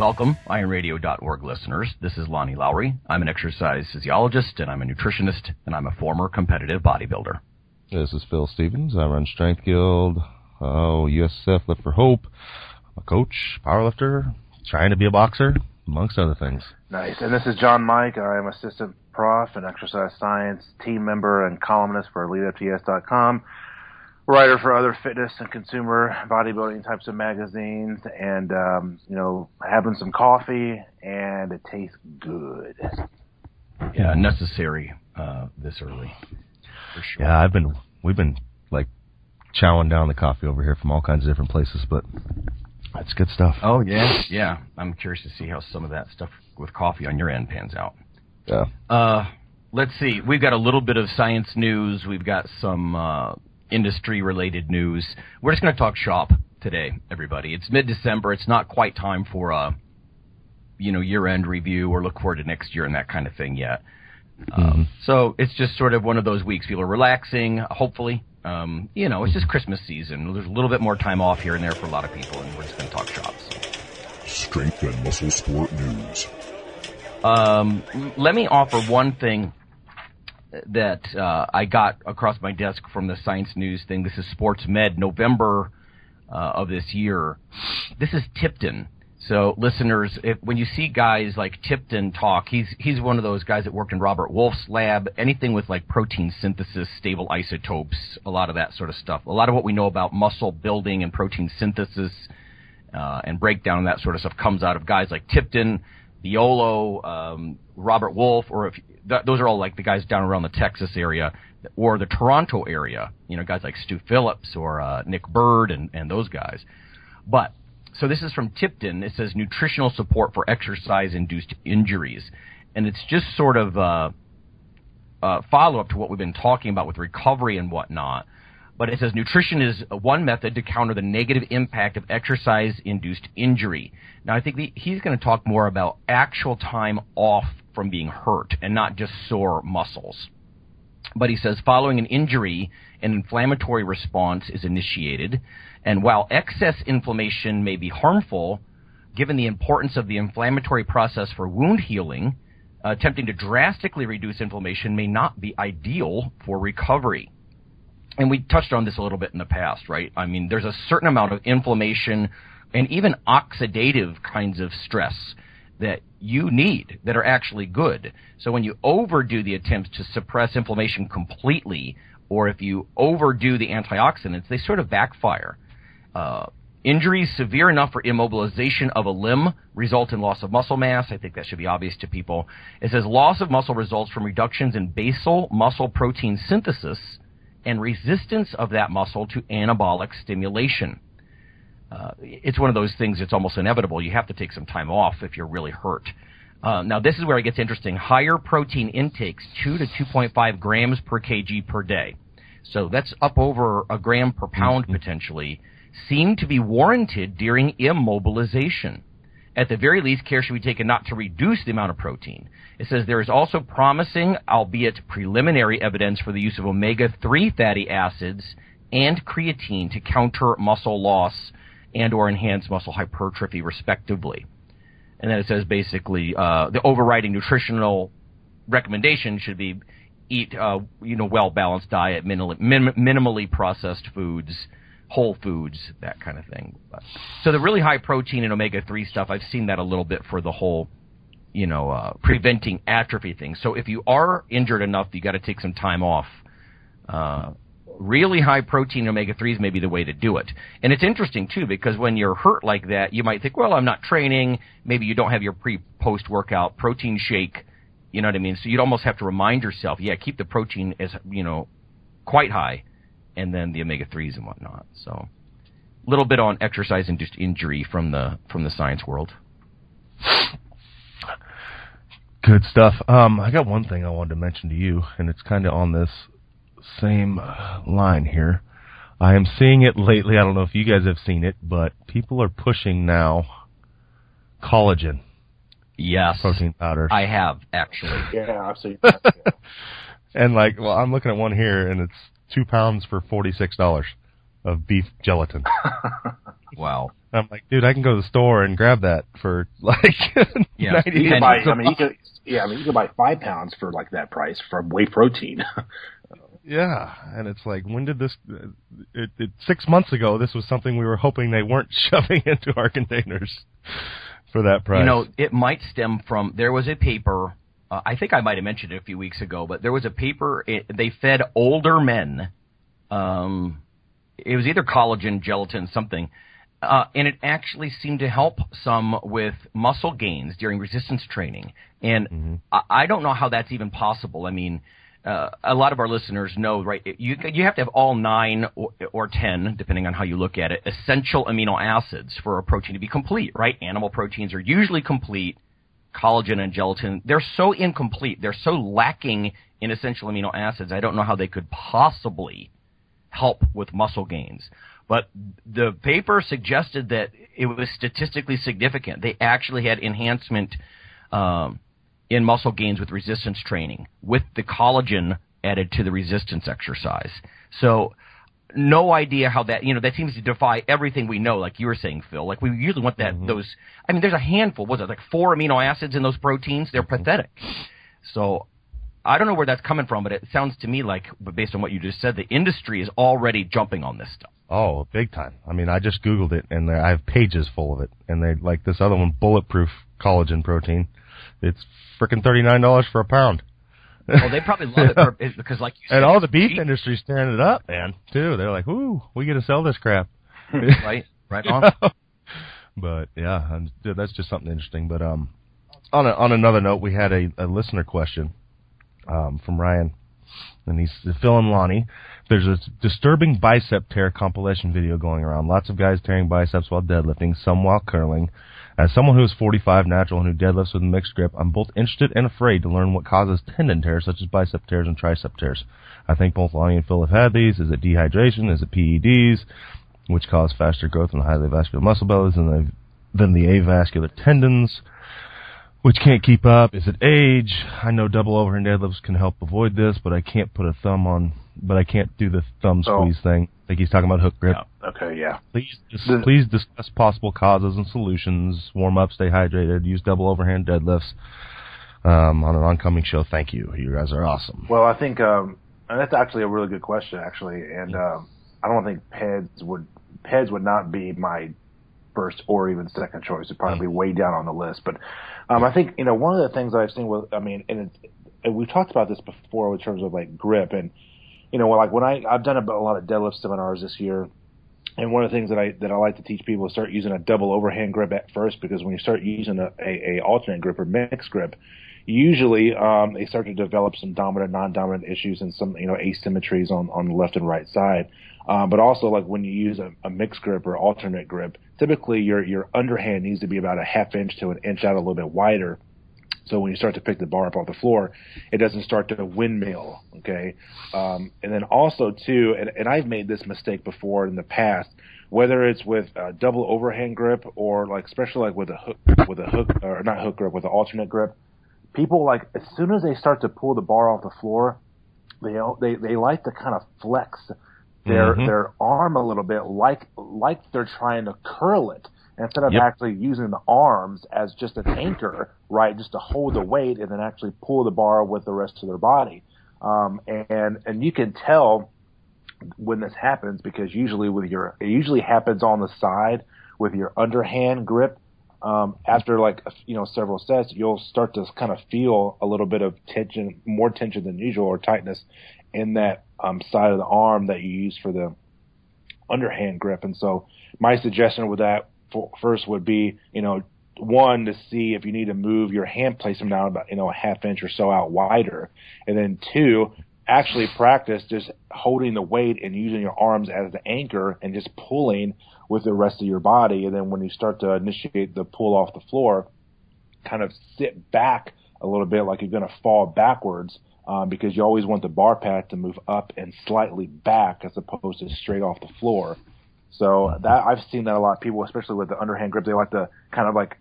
Welcome, ironradio.org listeners. This is Lonnie Lowery. I'm an exercise physiologist and I'm a nutritionist and I'm a former competitive bodybuilder. This is Phil Stevens. I run Strength Guild, oh, USF Lift for Hope. I'm a coach, powerlifter, trying to be a boxer, amongst other things. Nice. And this is John Mike. I'm assistant prof and exercise science team member and columnist for EliteFTS.com writer for other fitness and consumer bodybuilding types of magazines, and um, you know, having some coffee, and it tastes good. Yeah, necessary uh, this early. For sure. Yeah, I've been, we've been like chowing down the coffee over here from all kinds of different places, but that's good stuff. Oh yeah, yeah. I'm curious to see how some of that stuff with coffee on your end pans out. Yeah. Uh, let's see. We've got a little bit of science news. We've got some uh, industry related news. We're just going to talk shop today, everybody. It's mid December. It's not quite time for a you know year end review or look forward to next year and that kind of thing yet. Um, so it's just sort of one of those weeks. People are relaxing, hopefully. Um, you know, it's just Christmas season. There's a little bit more time off here and there for a lot of people, and we're just going to talk shops. Strength and muscle sport news. Um, let me offer one thing that uh, I got across my desk from the Science News thing. This is Sports Med, November uh, of this year. This is Tipton. So, listeners, if, when you see guys like Tipton talk, he's he's one of those guys that worked in Robert Wolfe's lab. Anything with like protein synthesis, stable isotopes, a lot of that sort of stuff. A lot of what we know about muscle building and protein synthesis uh, and breakdown and that sort of stuff comes out of guys like Tipton, Violo, um, Robert Wolfe, or if th- those are all like the guys down around the Texas area or the Toronto area. You know, guys like Stu Phillips or uh, Nick Burd and, and those guys. But so this is from Tipton. It says nutritional support for exercise-induced injuries, and it's just sort of uh, uh, follow up to what we've been talking about with recovery and whatnot. But it says nutrition is one method to counter the negative impact of exercise-induced injury. Now, I think the, he's going to talk more about actual time off from being hurt and not just sore muscles. But he says following an injury, an inflammatory response is initiated, and while excess inflammation may be harmful, given the importance of the inflammatory process for wound healing, attempting to drastically reduce inflammation may not be ideal for recovery. And we touched on this a little bit in the past, right? I mean, there's a certain amount of inflammation and even oxidative kinds of stress that you need that are actually good. So when you overdo the attempts to suppress inflammation completely, or if you overdo the antioxidants, they sort of backfire. Uh, injuries severe enough for immobilization of a limb result in loss of muscle mass. I think that should be obvious to people. It says loss of muscle results from reductions in basal muscle protein synthesis and resistance of that muscle to anabolic stimulation. Uh, it's one of those things that's almost inevitable. You have to take some time off if you're really hurt. Uh, now, this is where it gets interesting. Higher protein intakes, 2 to 2.5 grams per kg per day. So that's up over a gram per pound potentially, seem to be warranted during immobilization. At the very least, care should be taken not to reduce the amount of protein. It says there is also promising, albeit preliminary, evidence for the use of omega 3 fatty acids and creatine to counter muscle loss and or enhance muscle hypertrophy, respectively. And then it says basically uh, the overriding nutritional recommendation should be eat uh, you know well balanced diet, minimally, minim- minimally processed foods, whole foods, that kind of thing. So the really high protein and omega three stuff, I've seen that a little bit for the whole you know uh, preventing atrophy thing. So if you are injured enough, you got to take some time off. Uh, really high protein omega 3s may be the way to do it. And it's interesting too because when you're hurt like that, you might think, well, I'm not training. Maybe you don't have your pre post workout protein shake. You know what I mean? So you'd almost have to remind yourself, yeah, keep the protein as, you know, quite high and then the omega 3s and whatnot. So a little bit on exercise-induced injury from the from the science world. Good stuff. Um, I got one thing I wanted to mention to you, and it's kind of on this same uh, line here. I am seeing it lately. I don't know if you guys have seen it, but people are pushing now collagen Yes, protein powders. I have actually. Yeah, I've seen that. and like, well, I'm looking at one here, and it's two pounds for forty six dollars of beef gelatin. Wow. I'm like, dude, I can go to the store and grab that for like Yeah. ninety You can buy. it's a I mean, you could. Yeah, I mean, you could buy five pounds for like that price from whey protein. Yeah, and it's like, when did this? It, it, six months ago, this was something we were hoping they weren't shoving into our containers for that price. You know, it might stem from there was a paper. Uh, I think I might have mentioned it a few weeks ago, but there was a paper. It, they fed older men. Um, it was either collagen, gelatin, something, uh, and it actually seemed to help some with muscle gains during resistance training. And I, I don't know how that's even possible. I mean. Uh, a lot of our listeners know, right? You you have to have all nine or, or ten, depending on how you look at it, essential amino acids for a protein to be complete, right? Animal proteins are usually complete. Collagen and gelatin, they're so incomplete. They're so lacking in essential amino acids. I don't know how they could possibly help with muscle gains. But the paper suggested that it was statistically significant. They actually had enhancement um, in muscle gains with resistance training with the collagen added to the resistance exercise. So no idea how that you know that seems to defy everything we know like you were saying Phil like we usually want that mm-hmm. those I mean there's a handful was it like four amino acids in those proteins they're mm-hmm. pathetic so I don't know where that's coming from but it sounds to me like based on what you just said the industry is already jumping on this stuff Oh, big time. I mean, I just Googled it and I have pages full of it. And they like this other one, bulletproof collagen protein. It's freaking $39 for a pound. well they probably love it for, because like you said And all the beef cheap, industry's tearing it up, man, too. They're like, ooh, we get to sell this crap. right right on but yeah, that's just something interesting. But um, on a, on another note, we had a, a listener question um, from Ryan, and he's Phil and Lonnie. There's a disturbing bicep tear compilation video going around. Lots of guys tearing biceps while deadlifting, some while curling. As someone who is 45 natural and who deadlifts with a mixed grip, I'm both interested and afraid to learn what causes tendon tears, such as bicep tears and tricep tears. I think both Lonnie and Phil have had these. Is it dehydration? Is it PEDs? which cause faster growth in the highly vascular muscle bellies than the, than the avascular tendons, which can't keep up. Is it age? I know double overhand deadlifts can help avoid this, but I can't put a thumb on, but I can't do the thumb Oh. squeeze thing. I think he's talking about hook grip. okay, yeah. Please, dis- The- please discuss possible causes and solutions. Warm up, stay hydrated, use double overhand deadlifts um, on an oncoming show. Thank you. You guys are awesome. Well, I think um, and that's actually a really good question, actually, and um, I don't think PEDs would PEDs would not be my first or even second choice. It'd probably be way down on the list. But um, I think you know one of the things I've seen with I mean, and, it, and we've talked about this before in terms of like grip and you know like when I I've done a, a lot of deadlift seminars this year. And one of the things that I that I like to teach people is start using a double overhand grip at first because when you start using a, a, a alternate grip or mixed grip, usually um, they start to develop some dominant, non-dominant issues and some you know asymmetries on on the left and right side. Um, but also like when you use a, a mixed grip or alternate grip, typically your your underhand needs to be about a half inch to an inch out a little bit wider. So when you start to pick the bar up off the floor, it doesn't start to windmill. Okay, um, and then also too, and, and I've made this mistake before in the past, whether it's with a double overhand grip or like especially like with a hook with a hook or not hook grip with an alternate grip, people like as soon as they start to pull the bar off the floor, they they they like to kind of flex their Mhm. their arm a little bit, like like they're trying to curl it instead of Yep. actually using the arms as just an anchor, right? Just to hold the weight and then actually pull the bar with the rest of their body. Um, and and you can tell when this happens because usually with your it usually happens on the side with your underhand grip. Um, after like you know several sets, you'll start to kind of feel a little bit of tension, more tension than usual, or tightness in that um, side of the arm that you use for the underhand grip. And so my suggestion with that for, first would be, you know, one to see if you need to move your hand placement down about you know a half inch or so out wider, and then two, actually practice just holding the weight and using your arms as the anchor and just pulling with the rest of your body. And then when you start to initiate the pull off the floor, kind of sit back a little bit like you're going to fall backwards um, because you always want the bar path to move up and slightly back as opposed to straight off the floor. So that I've seen that a lot. People, especially with the underhand grip, they like to kind of like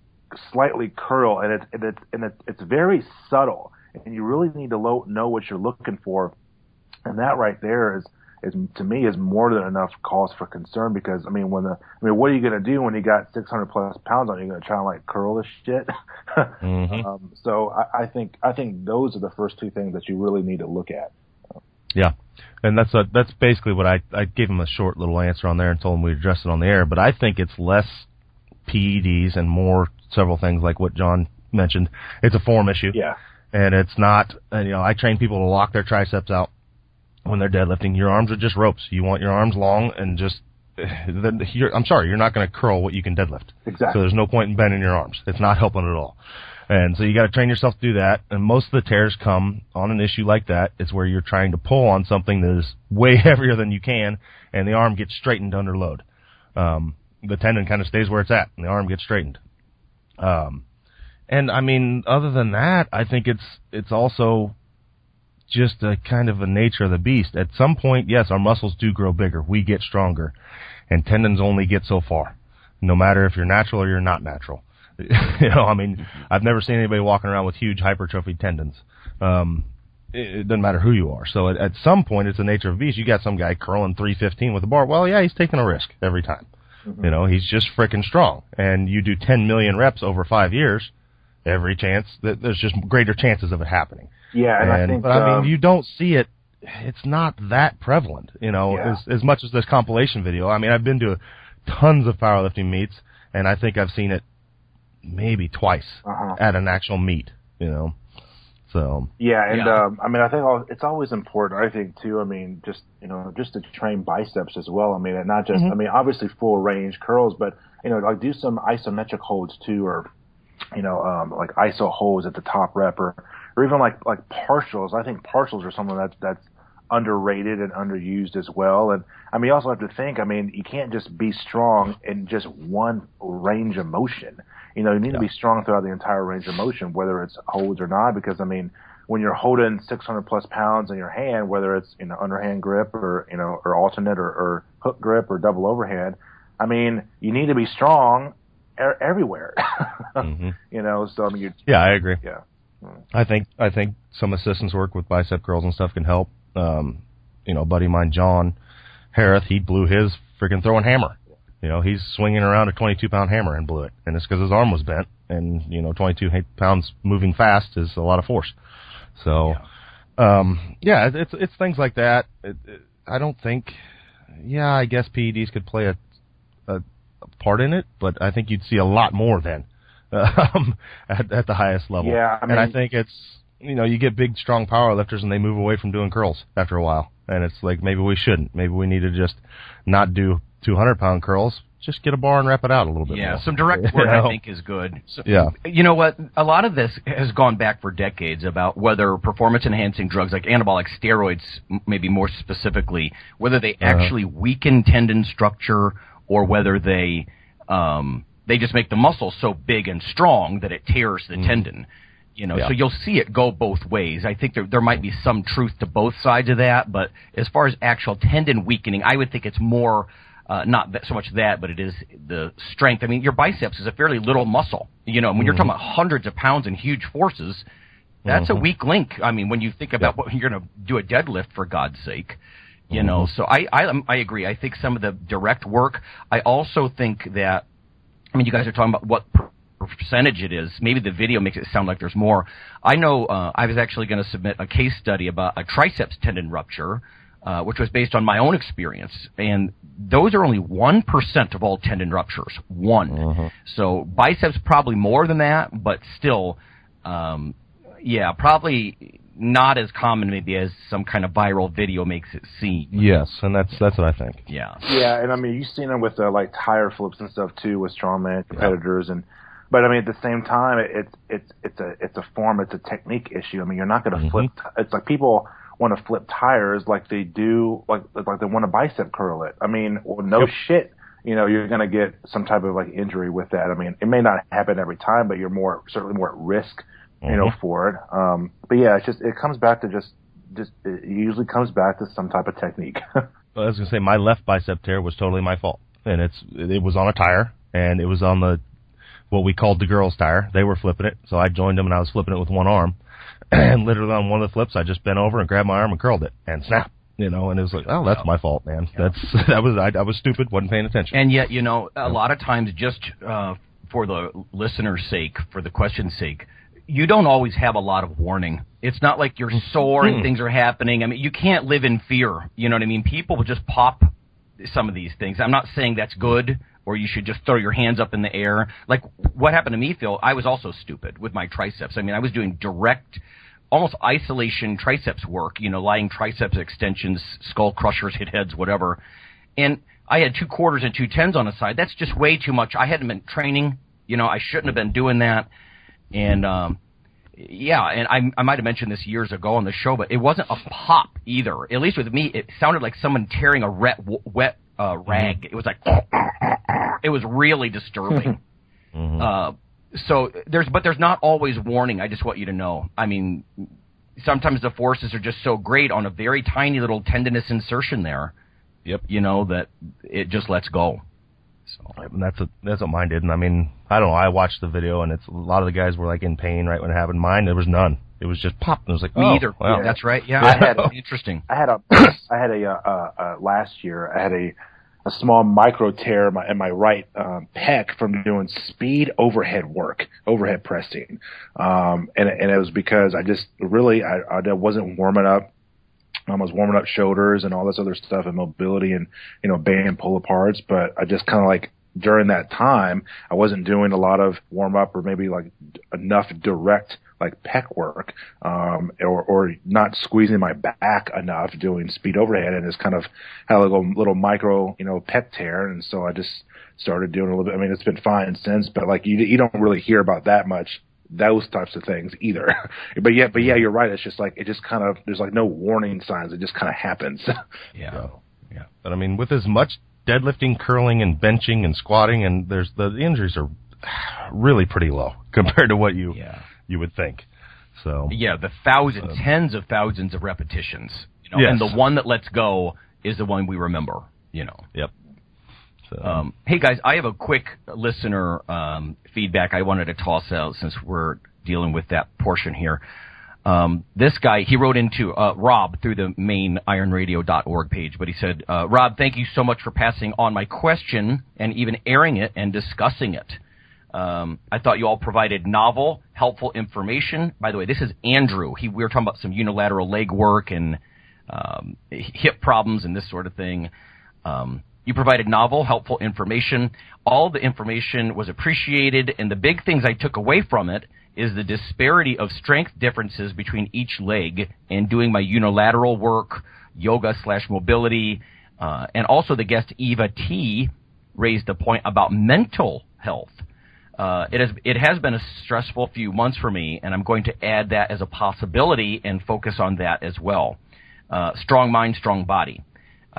slightly curl, and it's and it's and it's, it's very subtle, and you really need to lo- know what you're looking for. And that right there is is to me is more than enough cause for concern because I mean when the I mean what are you going to do when you got 600 plus pounds on you? You're going to try and like curl this shit. Mhm. um, so I, I think I think those are the first two things that you really need to look at. Yeah, and that's a, that's basically what I I gave him a short little answer on there and told him we'd address it on the air. But I think it's less PEDs and more several things like what John mentioned. It's a form issue. Yeah. and it's not. And, you know, I train people to lock their triceps out when they're deadlifting. Your arms are just ropes. You want your arms long and just. Then you're, I'm sorry, you're not going to curl what you can deadlift. Exactly. So there's no point in bending your arms. It's not helping at all. And so you got to train yourself to do that. And most of the tears come on an issue like that. It's where you're trying to pull on something that is way heavier than you can, and the arm gets straightened under load. Um, the tendon kind of stays where it's at, and the arm gets straightened. Um, and I mean, other than that, I think it's it's also just a kind of a nature of the beast. At some point, yes, our muscles do grow bigger. We get stronger, and tendons only get so far, no matter if you're natural or you're not natural. you know, I mean, I've never seen anybody walking around with huge hypertrophy tendons. Um, it, it doesn't matter who you are. So at, at some point, it's the nature of the beast. You got some guy curling 315 with a bar. Well, yeah, he's taking a risk every time. You know, he's just freaking strong. And you do 10 million reps over five years, every chance that there's just greater chances of it happening. Yeah, and, I think but I um, mean, you don't see it. It's not that prevalent, you know, Yeah. as as much as this compilation video. I mean, I've been to tons of powerlifting meets, and I think I've seen it maybe twice Uh-huh. at an actual meet. You know, so Yeah, and Yeah. Um, I mean, I think it's always important. I think too. I mean, just you know, just to train biceps as well. I mean, and not just. I mean, obviously full range curls, but you know, like do some isometric holds too, or you know, um, like iso holds at the top rep, or or even like like partials. I think partials are something that's that's underrated and underused as well. And I mean, you also have to think. I mean, you can't just be strong in just one range of motion. You know, you need to be strong throughout the entire range of motion, whether it's holds or not. Because I mean, when you're holding 600 plus pounds in your hand, whether it's you know underhand grip or you know or alternate or, or hook grip or double overhand, I mean, you need to be strong er- everywhere. Mhm. You know, so I mean, you yeah, I agree. yeah. I think I think some assistance work with bicep curls and stuff can help. Um, you know, a buddy of mine, John Harris, he blew his freaking throwing hammer. You know, he's swinging around a 22 pound hammer and blew it, and it's because his arm was bent. And you know, 22 ha- pounds moving fast is a lot of force. So, um, yeah, it, it's it's things like that. It, it, I don't think. Yeah, I guess PEDs could play a, a a part in it, but I think you'd see a lot more then um, at, at the highest level. Yeah, I and I think it's you know you get big, strong power lifters and they move away from doing curls after a while, and it's like maybe we shouldn't. Maybe we need to just not do 200 pound curls. Just get a bar and wrap it out a little bit. Yeah, more. some direct You work I think is good. So, Yeah. You know what? A lot of this has gone back for decades about whether performance enhancing drugs like anabolic steroids, maybe more specifically, whether they Uh-huh. actually weaken tendon structure or whether they um, they just make the muscle so big and strong that it tears the tendon. You know, Mm-hmm. Yeah. so you'll see it go both ways. I think there there might be some truth to both sides of that, but as far as actual tendon weakening, I would think it's more uh, not that, so much that, but it is the strength. I mean, your biceps is a fairly little muscle. You know, when you're talking about hundreds of pounds and huge forces, that's a weak link. I mean, when you think about what you're going to do a deadlift for God's sake, you know. So I, I I agree. I think some of the direct work. I also think that I mean, you guys are talking about what percentage it is. Maybe the video makes it sound like there's more. I know uh, I was actually going to submit a case study about a triceps tendon rupture, uh, which was based on my own experience, and those are only one percent of all tendon ruptures. One. So biceps probably more than that, but still, um, yeah, probably not as common maybe as some kind of viral video makes it seem. Yes, and that's that's what I think. Yeah. Yeah, and I mean, you've seen them with uh, like tire flips and stuff too with strongman competitors, and but I mean, at the same time, it, it's it's it's a it's a form, it's a technique issue. I mean, you're not going to flip. It's like people want to flip tires like they do, like like they want to bicep curl it. I mean, well, no yep. shit. You know, you're going to get some type of like injury with that. I mean, it may not happen every time, but you're more certainly more at risk, you mm-hmm. know, for it. Um, but yeah, it's just it comes back to just just it usually comes back to some type of technique. well, I was gonna say my left bicep tear was totally my fault, and it's it was on a tire, and it was on the what we called the girls' tire. They were flipping it, so I joined them, and I was flipping it with one arm. and literally on one of the flips, I just bent over and grabbed my arm and curled it, and snap. You know, and it was like, oh, that's my fault, man. Yeah. That's that was I, I was stupid, wasn't paying attention. And yet, you know, a lot of times, just uh, for the listener's sake, for the question's sake, you don't always have a lot of warning. It's not like you're sore and hmm. things are happening. I mean, you can't live in fear. You know what I mean? People will just pop some of these things. I'm not saying that's good or you should just throw your hands up in the air. Like what happened to me, Phil, I was also stupid with my triceps. I mean, I was doing direct, almost isolation triceps work, you know, lying triceps extensions, skull crushers, hit heads, whatever. And I had two quarters and two tens on the side. That's just way too much. I hadn't been training. You know, I shouldn't have been doing that. And um, yeah, and I, I might have mentioned this years ago on the show, but it wasn't a pop either. At least with me, it sounded like someone tearing a wet, wet uh, rag. Mm-hmm. It was like it was really disturbing. mm-hmm. uh, so there's, but there's not always warning. I just want you to know. I mean, sometimes the forces are just so great on a very tiny little tendinous insertion there. Yep. You know that it just lets go. So and that's a, that's what mine did. And I mean, I don't know. I watched the video, and it's a lot of the guys were like in pain right when it happened. Mine, there was none. It was just pop. And it was like me oh, either. Yeah. That's right. Yeah, I had interesting. I had a I had a uh, uh, uh, last year. I had a a small micro tear in my, in my right um, pec from doing speed overhead work, overhead pressing, um, and and it was because I just really I, I wasn't warming up I was warming up shoulders and all this other stuff and mobility and, you know, band pull aparts, but I just kind of like during that time, I wasn't doing a lot of warm up or maybe like enough direct like pec work, um, or, or not squeezing my back enough doing speed overhead and just kind of had a little, little micro, you know, pec tear. And so I just started doing a little bit. I mean, it's been fine since, but like you, you don't really hear about that much those types of things either. but yeah, but yeah, you're right. It's just like it just kind of there's like no warning signs. It just kind of happens. yeah, so, yeah. But I mean, with as much deadlifting, curling, and benching and squatting, and there's the, the injuries are really pretty low compared to what you yeah. you would think. So yeah, the thousands, um, tens of thousands of repetitions. You know, yes. and the one that lets go is the one we remember. You know. Yep. So. Um, hey guys, I have a quick listener um, feedback I wanted to toss out since we're dealing with that portion here. Um, this guy, he wrote into uh, Rob through the main ironradio.org page, but he said, uh, Rob, thank you so much for passing on my question and even airing it and discussing it. Um, I thought you all provided novel, helpful information. By the way, this is Andrew. He, we were talking about some unilateral leg work and um, hip problems and this sort of thing. Um, you provided novel, helpful information. All the information was appreciated, and the big things I took away from it is the disparity of strength differences between each leg and doing my unilateral work, yoga slash mobility, uh, and also the guest Eva T raised a point about mental health. Uh, it has it has been a stressful few months for me, and I'm going to add that as a possibility and focus on that as well. Uh, strong mind, strong body.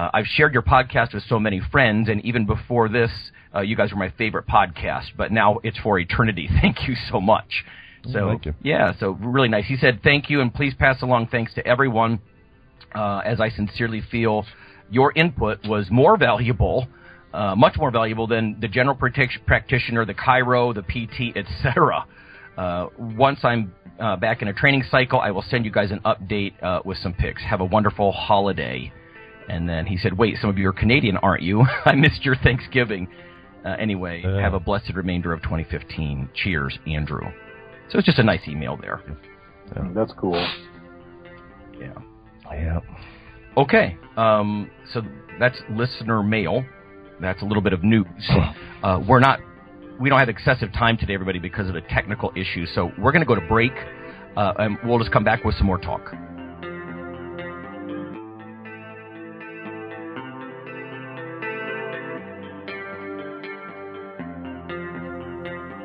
Uh, I've shared your podcast with so many friends, and even before this, uh, you guys were my favorite podcast. But now it's for eternity. Thank you so much. So yeah, so really nice. He said thank you, and please pass along thanks to everyone, uh, as I sincerely feel your input was more valuable, uh, much more valuable than the general practitioner, the chiro, the PT, etc. Uh, once I'm uh, back in a training cycle, I will send you guys an update uh, with some pics. Have a wonderful holiday. And then he said, "Wait, some of you are Canadian, aren't you? I missed your Thanksgiving." Uh, anyway, uh, have a blessed remainder of 2015. Cheers, Andrew. So it's just a nice email there. That's cool. Yeah. Yeah. Okay. Um, so that's listener mail. That's a little bit of news. Uh, we're not. We don't have excessive time today, everybody, because of a technical issue. So we're going to go to break, uh, and we'll just come back with some more talk.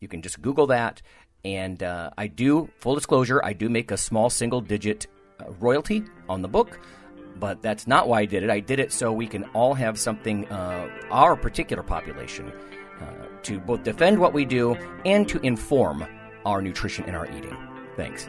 You can just Google that. And uh, I do, full disclosure, I do make a small single digit uh, royalty on the book but that's not why I did it. I did it so we can all have something, uh, our particular population, uh, to both defend what we do and to inform our nutrition and our eating. Thanks.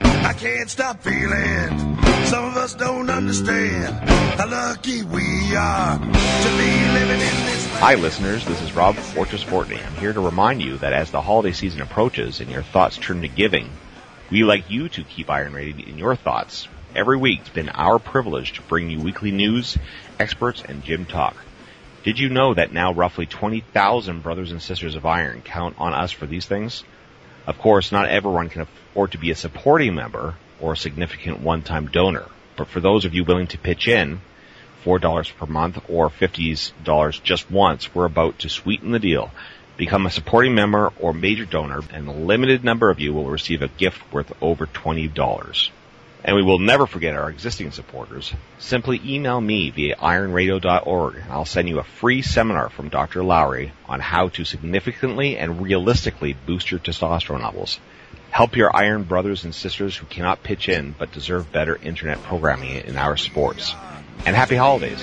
I can't stop feeling. Some of us don't understand how lucky we are to be living in this. Hi, listeners. This is Rob Fortress Fortney. I'm here to remind you that as the holiday season approaches and your thoughts turn to giving, we like you to keep Iron Radio in your thoughts. Every week, it's been our privilege to bring you weekly news experts, and gym talk. Did you know that now roughly 20,000 brothers and sisters of Iron count on us for these things? Of course, not everyone can afford to be a supporting member or a significant one-time donor, but for those of you willing to pitch in, $4 per month or $50 just once, we're about to sweeten the deal. Become a supporting member or major donor, and a limited number of you will receive a gift worth over $20. And we will never forget our existing supporters. Simply email me via ironradio.org and I'll send you a free seminar from Dr. Lowery on how to significantly and realistically boost your testosterone levels. Help your iron brothers and sisters who cannot pitch in but deserve better internet programming in our sports. And happy holidays.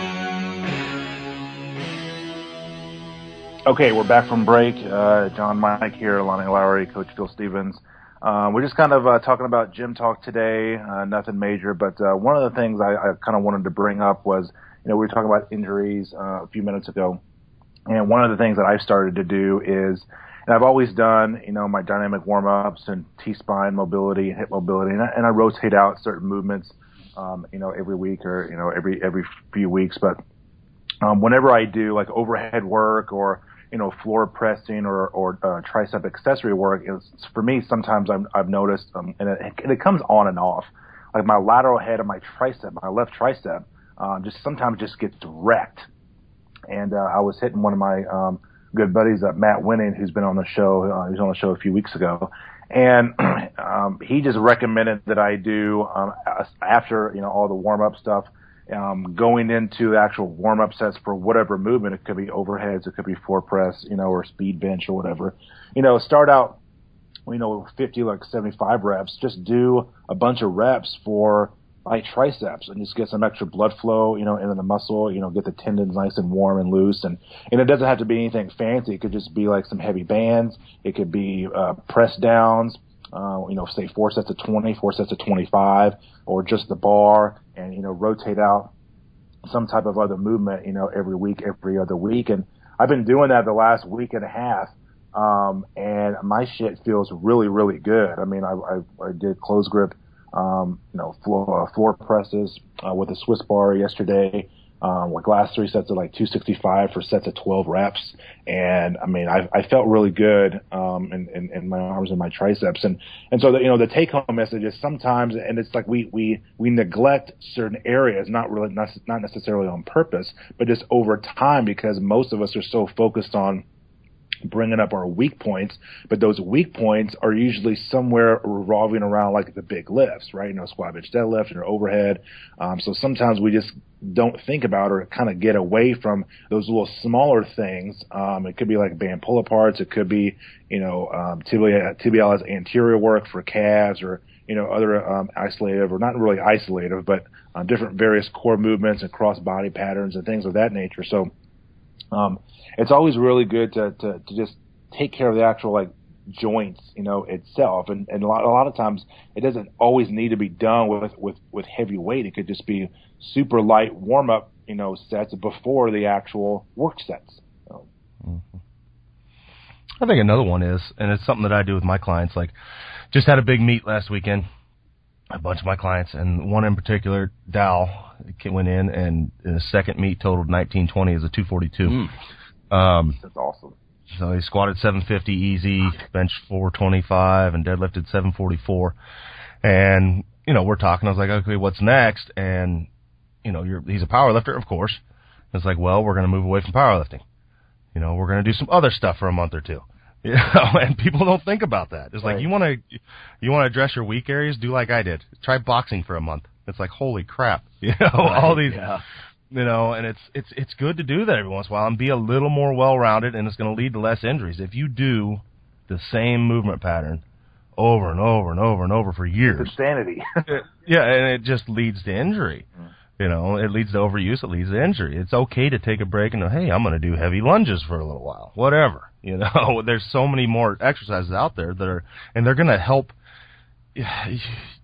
Okay, we're back from break. Uh, John Mike here, Lonnie Lowery, Coach Phil Stevens. Uh, we're just kind of uh, talking about gym talk today, uh, nothing major, but uh, one of the things I, I kind of wanted to bring up was, you know, we were talking about injuries uh, a few minutes ago, and one of the things that I've started to do is, and I've always done, you know, my dynamic warm ups and T spine mobility and hip mobility, and I, and I rotate out certain movements, um, you know, every week or you know every every few weeks, but um, whenever I do like overhead work or you know, floor pressing or, or uh, tricep accessory work is for me, sometimes I've, I've noticed, um, and, it, and it comes on and off. Like my lateral head of my tricep, my left tricep, uh, just sometimes just gets wrecked. And, uh, I was hitting one of my, um, good buddies, uh, Matt Wenning, who's been on the show. Uh, he was on the show a few weeks ago. And, um, he just recommended that I do, um, after, you know, all the warm up stuff, um, going into actual warm up sets for whatever movement. It could be overheads, it could be floor press, you know, or speed bench or whatever. You know, start out, you know, 50, like 75 reps. Just do a bunch of reps for like triceps and just get some extra blood flow, you know, into the muscle, you know, get the tendons nice and warm and loose. And, and it doesn't have to be anything fancy. It could just be like some heavy bands. It could be, uh, press downs, uh, you know, say four sets of 20, four sets of 25, or just the bar and, you know, rotate out some type of other movement, you know, every week, every other week. And I've been doing that the last week and a half. Um, and my shit feels really, really good. I mean, I, I, I did close grip, um, you know, floor, uh, floor presses, uh, with a Swiss bar yesterday um, like last three sets of like 265 for sets of 12 reps. And I mean, I, I felt really good, um, in, in, in my arms and my triceps. And, and so the, you know, the take home message is sometimes, and it's like we, we, we neglect certain areas, not really, not, not necessarily on purpose, but just over time because most of us are so focused on, bringing up our weak points, but those weak points are usually somewhere revolving around like the big lifts, right? You know, squat, bench, deadlift, or overhead. Um, so sometimes we just don't think about or kind of get away from those little smaller things. Um, it could be like band pull aparts. It could be, you know, um, tibia, tibialis anterior work for calves or, you know, other um, isolative or not really isolative, but um, different various core movements and cross body patterns and things of that nature. So, um, it's always really good to, to, to just take care of the actual like joints, you know, itself. And, and a lot, a lot of times it doesn't always need to be done with, with, with heavy weight. It could just be super light warm up, you know, sets before the actual work sets. So. Mm-hmm. I think another one is, and it's something that I do with my clients, like just had a big meet last weekend, a bunch of my clients, and one in particular, Dow, went in and in the second meet totaled 1920 as a 242. Mm. Um, That's awesome. So he squatted 750 easy, bench 425, and deadlifted 744. And you know, we're talking. I was like, okay, what's next? And you know, you're he's a power lifter, of course. It's like, well, we're going to move away from powerlifting. You know, we're going to do some other stuff for a month or two. You know, and people don't think about that. It's right. like you want to you want to address your weak areas. Do like I did. Try boxing for a month. It's like holy crap. You know, right, all these yeah you know, and it's it's it's good to do that every once in a while and be a little more well rounded, and it's going to lead to less injuries if you do the same movement pattern over and over and over and over for years. It's insanity. yeah, and it just leads to injury. You know, it leads to overuse. It leads to injury. It's okay to take a break and go, hey, I'm going to do heavy lunges for a little while, whatever. You know, there's so many more exercises out there that are, and they're going to help.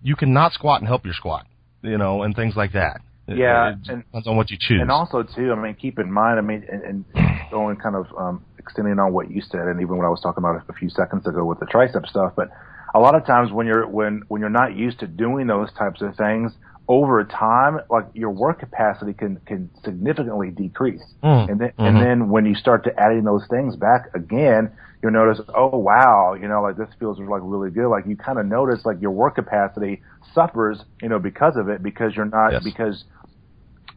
You can not squat and help your squat, you know, and things like that. Yeah, it and, depends on what you choose. And also too, I mean, keep in mind, I mean, and, and going kind of um, extending on what you said, and even what I was talking about a few seconds ago with the tricep stuff, but a lot of times when you're when when you're not used to doing those types of things over time, like your work capacity can can significantly decrease, mm. and then mm-hmm. and then when you start to adding those things back again, you'll notice, oh wow, you know, like this feels like really good. Like you kind of notice like your work capacity suffers, you know, because of it, because you're not yes. because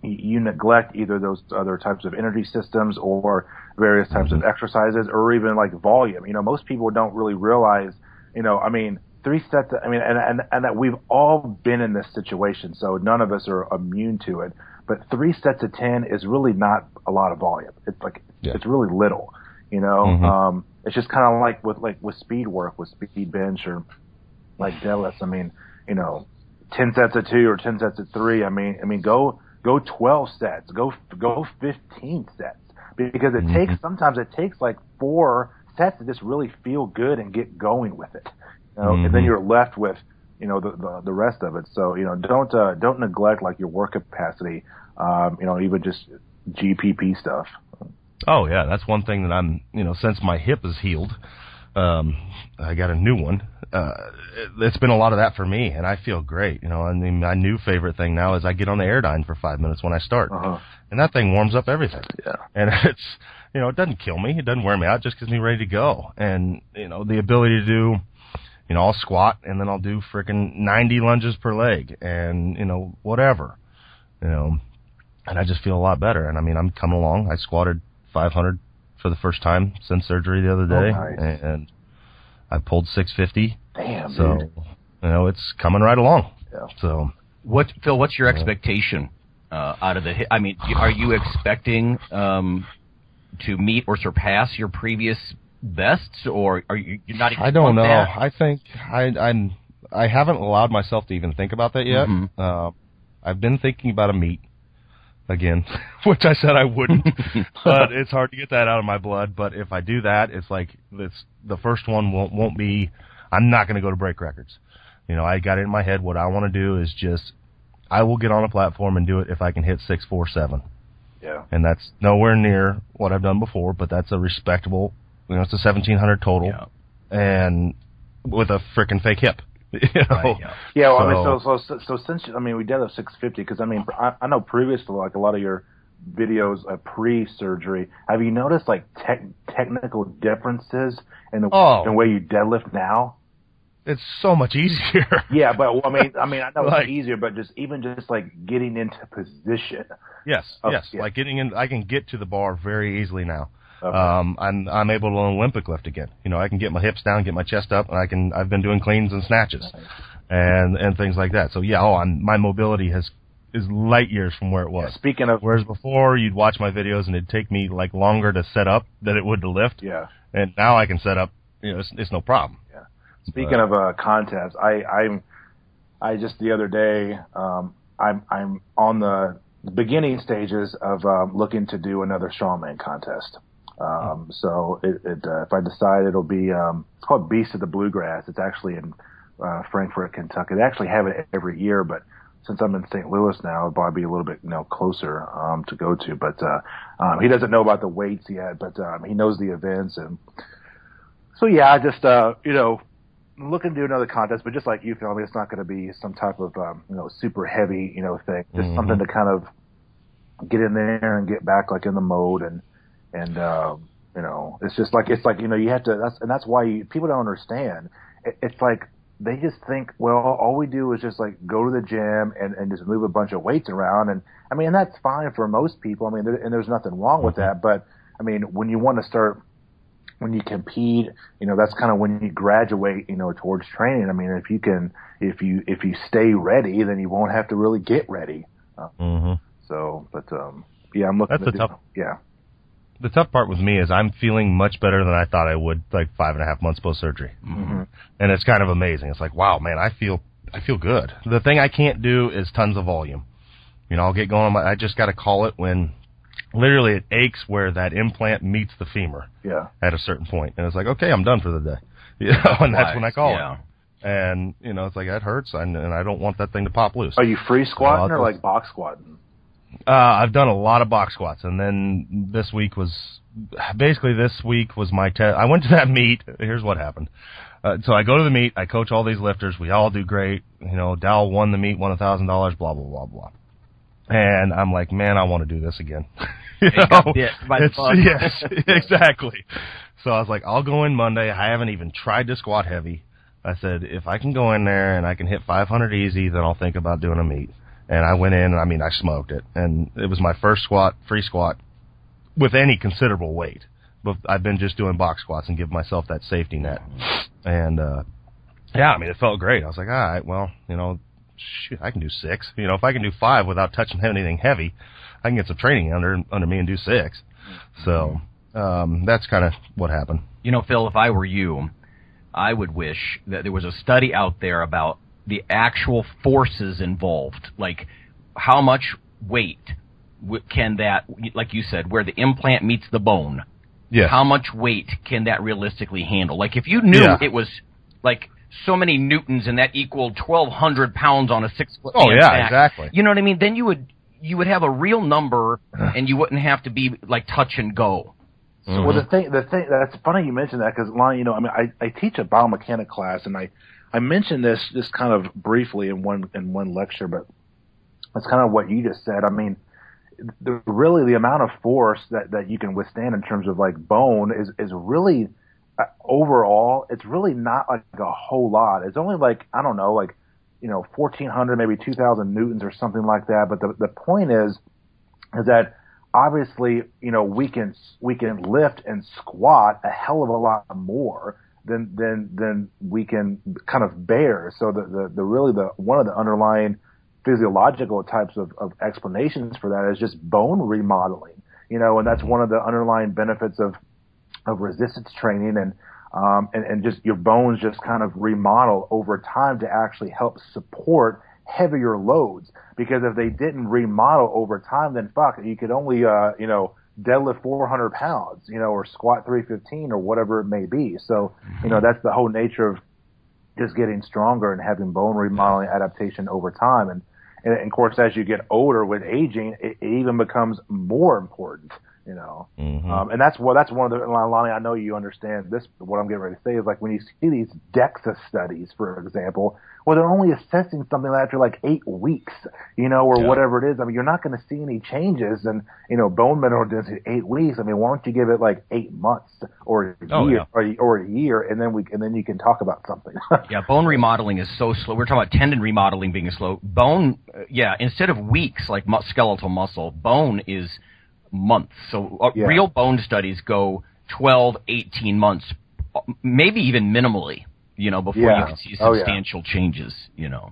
you neglect either those other types of energy systems or various types of exercises or even like volume. You know, most people don't really realize, you know, I mean, three sets, of, I mean, and, and, and that we've all been in this situation, so none of us are immune to it. But three sets of 10 is really not a lot of volume. It's like, yeah. it's really little, you know, Mhm. um, it's just kind of like with, like with speed work, with speed bench or like deadlifts. I mean, you know, 10 sets of two or 10 sets of three. I mean, I mean, go, go 12 sets, go, go 15 sets because it Mhm. takes, sometimes it takes like four sets to just really feel good and get going with it. You know, and then Mhm. you're left with, you know, the, the, the rest of it. So, you know, don't, uh, don't neglect like your work capacity, um, you know, even just GPP stuff. Oh yeah, that's one thing that I'm, you know, since my hip is healed, um, I got a new one. Uh, it, it's been a lot of that for me, and I feel great. You know, I mean, my new favorite thing now is I get on the Airdyne for five minutes when I start, Uh-huh. and that thing warms up everything. Yeah. And it's, you know, it doesn't kill me, it doesn't wear me out, it just gets me ready to go. And you know, the ability to do, you know, I'll squat and then I'll do frickin' 90 lunges per leg, and you know, whatever, you know, and I just feel a lot better. And I mean, I'm coming along. I squatted 500 for the first time since surgery the other Oh, day, nice. and I pulled 650. Damn, so dude. you know it's coming right along. Yeah. So What Phil? What's your Yeah. expectation uh, out of the. hi- I mean, are you expecting um, to meet or surpass your previous bests, or are you you're not? Even I don't know. that? I think I I'm I haven't allowed myself to even think about that yet. Mhm. Uh, I've been thinking about a meet again, which I said I wouldn't, but it's hard to get that out of my blood. But if I do that, it's like this. the first one won't won't be. I'm not going to go to break records. You know, I got it in my head. What I want to do is just I will get on a platform and do it if I can hit six four seven Yeah. and that's nowhere near what I've done before, but that's a respectable, you know, it's a 1700 total, Yeah. and with a freaking fake hip. You know? Right, yeah. Yeah, well, I mean, So- so so so, so since I mean we did have 650 because I mean I, I know previously, like a lot of your videos uh, pre-surgery, have you noticed like tech technical differences in the, Oh. in the way you deadlift now? It's so much easier. Yeah, but I mean, I mean, I know Like- it's easier, but just even just like getting into position. yes, Oh, yes. yeah. Like getting in, I can get to the bar very easily now. Okay. Um, I'm I'm able to Olympic lift again. You know, I can get my hips down, get my chest up, and I can. I've been doing cleans and snatches, and and things like that. So yeah, oh, I'm, my mobility has is light years from where it was. Speaking of Whereas before, you'd watch my videos and it'd take me like longer to set up than it would to lift. yeah. And now I can set up. You know, it's, it's no problem. Yeah. Speaking of uh, contests, I I'm I just the other day um, I'm I'm on the beginning stages of um, looking to do another strongman contest. Um, so it, it uh, if I decide it'll be um, it's called Beast of the Bluegrass. It's actually in uh, Frankfort, Kentucky. They actually have it every year, but since I'm in St. Louis now, it'll probably be a little bit you know closer um, to go to. But uh, um, he doesn't know about the weights yet, but um, he knows the events and so yeah, I just uh, you know looking to do another contest, but just like you, Phil, I mean, it's not going to be some type of um, you know super heavy you know thing. Just Mhm. something to kind of get in there and get back like in the mode and and um, you know it's just like it's like you know you have to that's and that's why you, people don't understand. It, it's like they just think well all we do is just like go to the gym and and just move a bunch of weights around and I mean that's fine for most people. I mean there, and there's nothing wrong with that, but I mean when you want to start when you compete, you know, that's kind of when you graduate, you know, towards training. I mean, if you can, if you, if you stay ready, then you won't have to really get ready. Uh, hmm so, but, um, yeah, I'm looking That's to the do, tough- yeah. The tough part with me is I'm feeling much better than I thought I would, like five and a half months post surgery, Mm-hmm. and it's kind of amazing. It's like, wow, man, I feel I feel good. The thing I can't do is tons of volume. You know, I'll get going. I just got to call it when literally it aches where that implant meets the femur Yeah. at a certain point, and it's like, okay, I'm done for the day. You know, and that's when I call yeah. it. And you know, it's like that hurts, and, and I don't want that thing to pop loose. Are you free squatting I'll or like box squatting? Uh, I've done a lot of box squats, and then this week was basically this week was my test. I went to that meet. Here's what happened. Uh, so I go to the meet. I coach all these lifters. We all do great. You know, Dow won the meet, won a thousand dollars. Blah blah blah blah. And I'm like, man, I want to do this again. you know? by the yes, exactly. So I was like, I'll go in Monday. I haven't even tried to squat heavy. I said, if I can go in there and I can hit 500 easy, then I'll think about doing a meet. And I went in, and I mean, I smoked it. And it was my first squat, free squat, with any considerable weight. But I've been just doing box squats and give myself that safety net. And, uh, yeah, I mean, it felt great. I was like, all right, well, you know, shit, I can do six. You know, if I can do five without touching anything heavy, I can get some training under, under me and do six. So, um, that's kind of what happened. You know, Phil, if I were you, I would wish that there was a study out there about the actual forces involved, like how much weight can that, like you said, where the implant meets the bone. Yes. How much weight can that realistically handle? Like if you knew Yeah. it was like so many newtons and that equaled twelve hundred pounds on a six foot Oh, yeah, back, exactly. You know what I mean? Then you would you would have a real number, and you wouldn't have to be like touch and go. Mm-hmm. Well, the thing, the thing that's funny you mentioned that because, Lonnie, you know, I mean, I, I teach a biomechanic class, and I, I mentioned this just kind of briefly in one in one lecture, but that's kind of what you just said. I mean, the, really the amount of force that that you can withstand in terms of like bone is is really uh, overall, it's really not like a whole lot. It's only like I don't know, like you know, fourteen hundred, maybe two thousand newtons or something like that. But the the point is, is that obviously, you know, we can we can lift and squat a hell of a lot more than than than we can kind of bear. So the the, the really the one of the underlying physiological types of, of explanations for that is just bone remodeling. You know, and that's one of the underlying benefits of of resistance training and um, and, and just your bones just kind of remodel over time to actually help support heavier loads. Because if they didn't remodel over time, then fuck, you could only uh, you know deadlift 400 pounds, you know, or squat 315 or whatever it may be. So, you know, mm-hmm. that's the whole nature of just getting stronger and having bone remodeling adaptation over time. And, and, of course, as you get older with aging, it, it even becomes more important you know. Mm-hmm. Um, and that's what that's one of the Lonnie. I know you understand this. What I'm getting ready to say is like when you see these DEXA studies, for example, where they're only assessing something after like eight weeks, you know, or Yeah. whatever it is. I mean, you're not going to see any changes in you know bone mineral density in eight weeks. I mean, why don't you give it like eight months or a Oh, year yeah. or, a- or a year, and then we and then you can talk about something. Yeah, bone remodeling is so slow. We're talking about tendon remodeling being slow. Bone, uh, yeah, instead of weeks like mu- skeletal muscle, bone is months. So uh, Yeah. real bone studies go 12, 18 months, uh, maybe even minimally, you know, before you can see Oh, yeah. substantial changes, you know.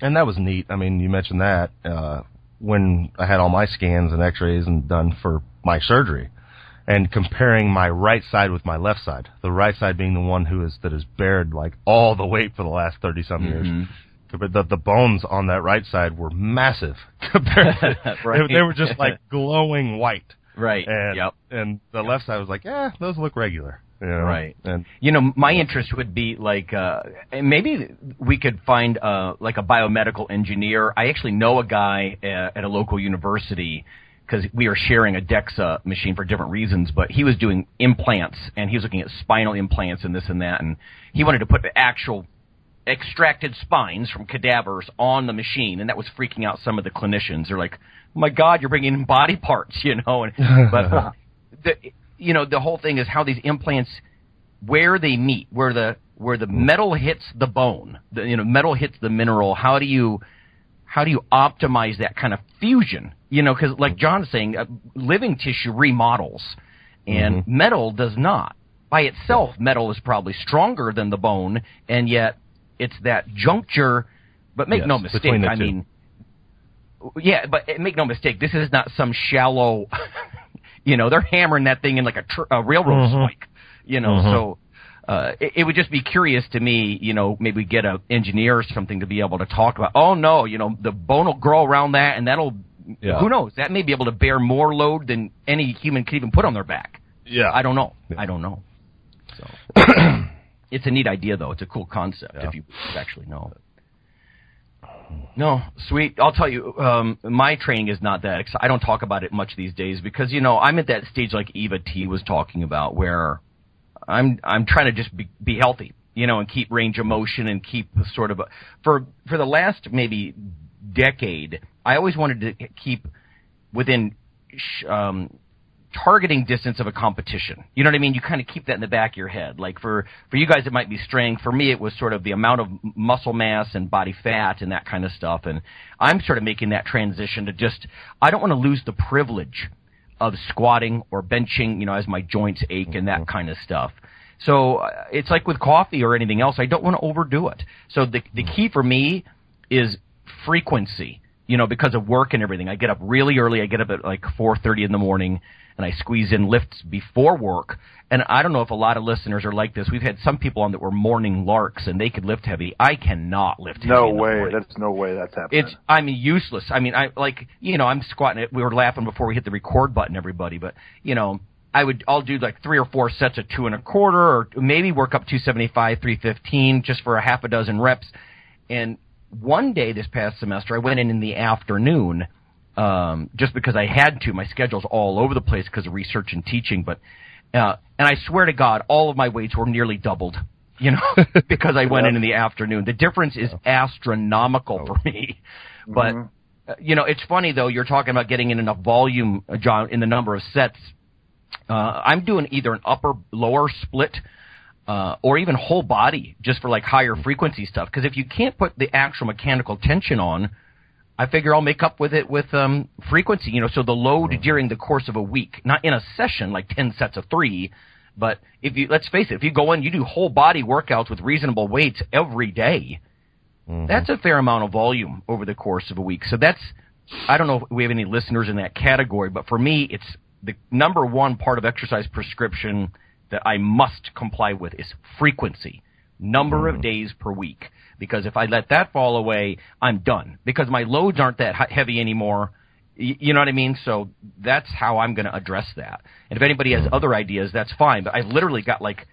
And that was neat. I mean, you mentioned that uh, when I had all my scans and X-rays and done for my surgery, and comparing my right side with my left side. The right side being the one who is that has bared like all the weight for the last thirty some years. But the, the bones on that right side were massive compared. To, Right. they, they were just like glowing white. Right. And Yep. and the left side was like, yeah, those look regular. You know? Right. And You know, my interest would be like uh, maybe we could find uh, like a biomedical engineer. I actually know a guy uh, at a local university because we are sharing a DEXA machine for different reasons. But he was doing implants and he was looking at spinal implants and this and that, and he wanted to put the actual extracted spines from cadavers on the machine, and that was freaking out some of the clinicians. They're like, "Oh "My God, you're bringing in body parts," you know. And, but the, you know, the whole thing is how these implants, where they meet, where the where the metal hits the bone, the, you know, metal hits the mineral. How do you how do you optimize that kind of fusion? You know, because like John's saying, uh, living tissue remodels, and metal does not. By itself, metal is probably stronger than the bone, and yet it's that juncture. But make Yes, no mistake, I mean, yeah, but make no mistake, this is not some shallow. you know, they're hammering that thing in like a, tr- a railroad Mhm. spike. You know, Mhm. so uh, it, it would just be curious to me. You know, maybe get a engineer or something to be able to talk about. Oh no, you know, the bone will grow around that, and that'll. Yeah. Who knows? That may be able to bear more load than any human could even put on their back. Yeah. I don't know. I don't know. So it's a neat idea, though. It's a cool concept if you actually know. No, sweet. I'll tell you, um, my training is not that. Ex- I don't talk about it much these days because you know I'm at that stage like Eva T was talking about, where I'm I'm trying to just be, be healthy, you know, and keep range of motion and keep sort of a, for for the last maybe decade. I always wanted to keep within sh- um, targeting distance of a competition. You know what I mean? You kind of keep that in the back of your head. Like for for you guys, it might be strength. For me, it was sort of the amount of muscle mass and body fat and that kind of stuff. And I'm sort of making that transition to just I don't want to lose the privilege of squatting or benching. You know, as my joints ache and that kind of stuff. So uh, it's like with coffee or anything else. I don't want to overdo it. So the the key for me is frequency. You know, because of work and everything. I get up really early. I get up at like 4:30 in the morning and I squeeze in lifts before work. And I don't know if a lot of listeners are like this. We've had some people on that were morning larks and they could lift heavy. I cannot lift heavy. no way. That's no way that's happening. It's I mean useless. I mean I like you know I'm squatting it. We were laughing before we hit the record button, everybody. But you know I would I'll do like three or four sets of two and a quarter, or maybe work up 275, 315 just for a half a dozen reps. And one day this past semester, I went in in the afternoon um, just because I had to. My schedule's all over the place because of research and teaching. But uh, and I swear to God, all of my weights were nearly doubled. You know, because I went in in the afternoon. The difference is astronomical for me. But uh, you know, it's funny though. You're talking about getting in enough volume, uh, John, in the number of sets. Uh, I'm doing either an upper lower split uh, or even whole body just for like higher frequency stuff. Because if you can't put the actual mechanical tension on, I figure I'll make up with it with um, frequency. You know, so the load during the course of a week, not in a session like ten sets of three, but if you let's face it, if you go in, you do whole body workouts with reasonable weights every day. Mhm. That's a fair amount of volume over the course of a week. So that's, I don't know if we have any listeners in that category, but for me, it's the number one part of exercise prescription that I must comply with is frequency, number of mm. days per week. Because if I let that fall away, I'm done. Because my loads aren't that heavy anymore. You know what I mean? So that's how I'm going to address that. And if anybody has other ideas, that's fine. But I've literally got like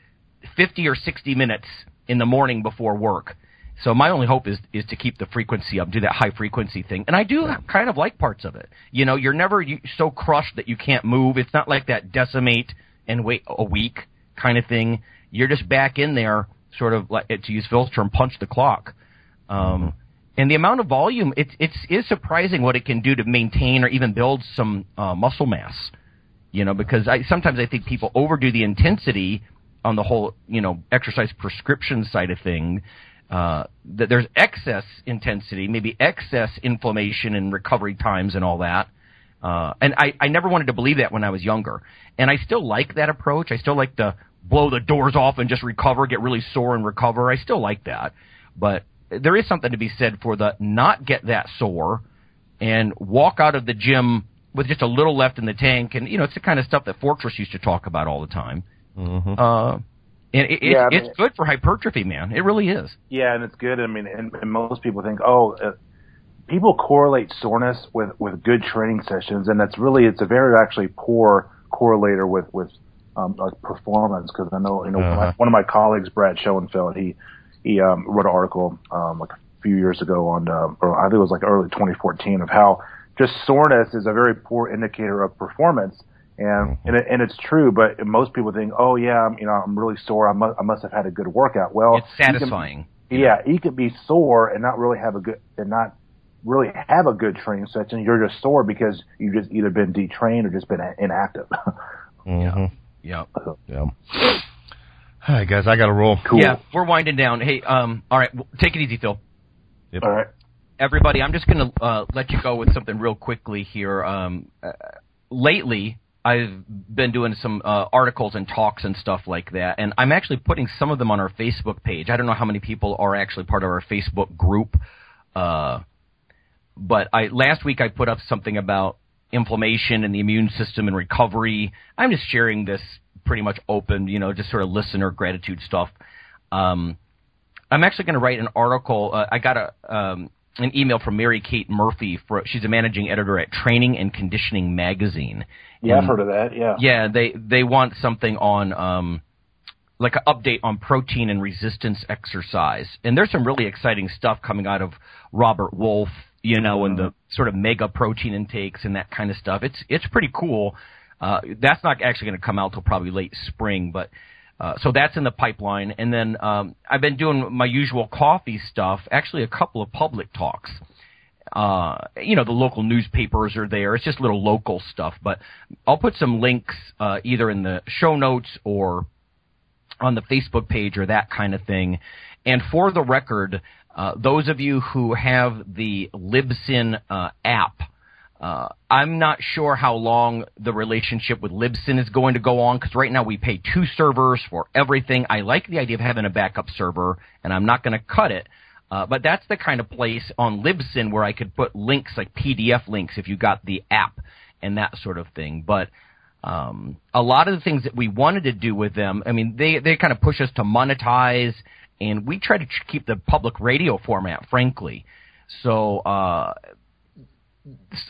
50 or 60 minutes in the morning before work. So my only hope is is to keep the frequency up, do that high frequency thing, and I do kind of like parts of it. You know, you're never so crushed that you can't move. It's not like that decimate and wait a week kind of thing. You're just back in there, sort of like to use Phil's term, punch the clock. Um, and the amount of volume, it's it's is surprising what it can do to maintain or even build some uh, muscle mass. You know, because I sometimes I think people overdo the intensity on the whole, you know, exercise prescription side of thing. Uh, that there's excess intensity, maybe excess inflammation and recovery times and all that. Uh, and I, I never wanted to believe that when I was younger. And I still like that approach. I still like to blow the doors off and just recover, get really sore and recover. I still like that. But there is something to be said for the not get that sore and walk out of the gym with just a little left in the tank. And, you know, it's the kind of stuff that Fortress used to talk about all the time. Mhm. Uh, and it, it, Yeah, I mean- it's good for hypertrophy, man. It really is. Yeah, and it's good. I mean, and, and most people think, oh, uh, people correlate soreness with with good training sessions, and that's really it's a very actually poor correlator with with um, like performance. Because I know you know Uh-huh. one of my colleagues, Brad Schoenfeld, he he um, wrote an article um, like a few years ago on, um, or I think it was like early 2014, of how just soreness is a very poor indicator of performance. And and, it, and it's true, but most people think, oh yeah, I'm, you know, I'm really sore. I must I must have had a good workout. Well, It's you can- satisfying. yeah, you could be sore and not really have a good and not really have a good training session. You're just sore because you've just either been detrained or just been inactive. Yeah. Yeah. Yeah. All right, guys, I got to roll. Yeah, we're winding down. Hey, um, all right, w- take it easy, Phil. Yep. All right. Everybody, I'm just going to uh, let you go with something real quickly here. Um, uh, lately, I've been doing some uh, articles and talks and stuff like that, and I'm actually putting some of them on our Facebook page. I don't know how many people are actually part of our Facebook group, uh, but I last week I put up something about inflammation and the immune system and recovery. I'm just sharing this pretty much open, you know, just sort of listener gratitude stuff. Um, I'm actually going to write an article. Uh, I got a um, an email from Mary Kate Murphy. For she's a managing editor at Training and Conditioning magazine. Yeah, I've heard of that. Yeah. yeah, they they want something on um like an update on protein and resistance exercise. And there's some really exciting stuff coming out of Robert Wolfe, you know, and the sort of mega protein intakes and that kind of stuff. It's it's pretty cool. Uh, that's not actually going to come out till probably late spring, but uh, so that's in the pipeline. And then um, I've been doing my usual coffee stuff. Actually, a couple of public talks uh, you know, the local newspapers are there. It's just little local stuff, but I'll put some links uh, either in the show notes or on the Facebook page or that kind of thing. And for the record, uh, those of you who have the Libsyn uh, app, uh, I'm not sure how long the relationship with Libsyn is going to go on because right now we pay two servers for everything. I like the idea of having a backup server, and I'm not going to cut it. Uh, but that's the kind of place on Libsyn where I could put links like PDF links if you got the app and that sort of thing. But um, a lot of the things that we wanted to do with them, I mean, they they kind of push us to monetize, and we try to keep the public radio format, frankly. So uh,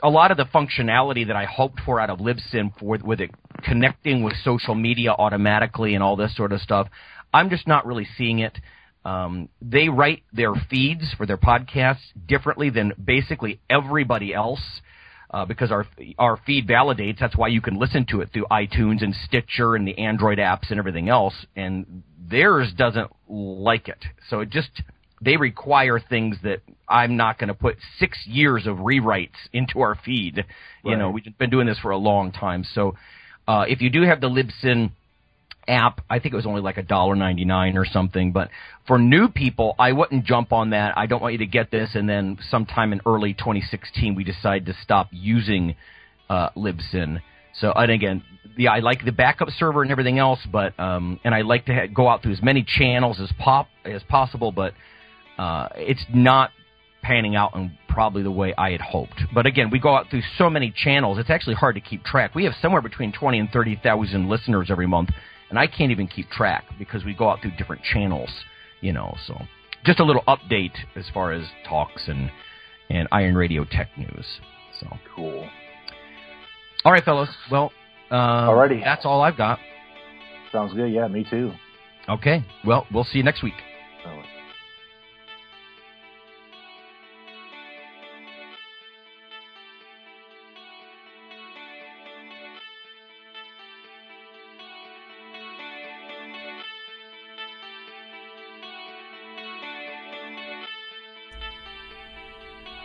a lot of the functionality that I hoped for out of Libsyn for with it connecting with social media automatically and all this sort of stuff, I'm just not really seeing it. Um, they write their feeds for their podcasts differently than basically everybody else. Uh, because our our feed validates. That's why you can listen to it through iTunes and Stitcher and the Android apps and everything else. And theirs doesn't like it. So it just they require things that I'm not going to put six years of rewrites into our feed. You know, we've been doing this for a long time. So uh, if you do have the Libsyn app, I think it was only like a dollar ninety nine or something. But for new people, I wouldn't jump on that. I don't want you to get this, and then sometime in early 2016, we decide to stop using uh, Libsyn. So, and again, the I like the backup server and everything else, but um, and I like to ha- go out through as many channels as pop as possible, but uh, it's not panning out in probably the way I had hoped. But again, we go out through so many channels; it's actually hard to keep track. We have somewhere between twenty and thirty thousand listeners every month, and I can't even keep track because we go out through different channels. You know, so just a little update as far as talks and and Iron Radio Tech news. So cool. All right, fellas. Well, uh, Alrighty. that's all I've got. Sounds good. Yeah, me too. Okay. Well, we'll see you next week.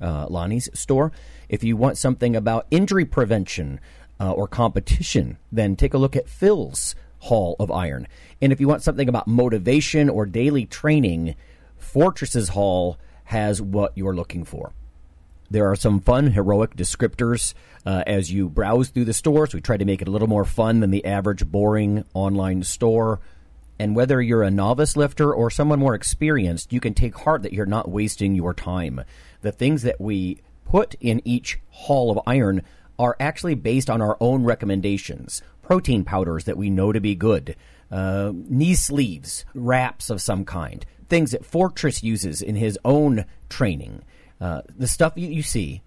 uh, Lonnie's store. If you want something about injury prevention uh, or competition, then take a look at Phil's Hall of Iron. And if you want something about motivation or daily training, Fortress's Hall has what you're looking for. There are some fun, heroic descriptors uh, as you browse through the stores. We try to make it a little more fun than the average boring online store. And whether you're a novice lifter or someone more experienced, you can take heart that you're not wasting your time. The things that we put in each hall of iron are actually based on our own recommendations. Protein powders that we know to be good, uh, knee sleeves, wraps of some kind, things that Fortress uses in his own training. Uh, the stuff you, you see,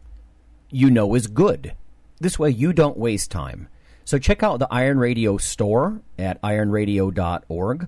you know is good. This way you don't waste time. So check out the Iron Radio store at ironradio.org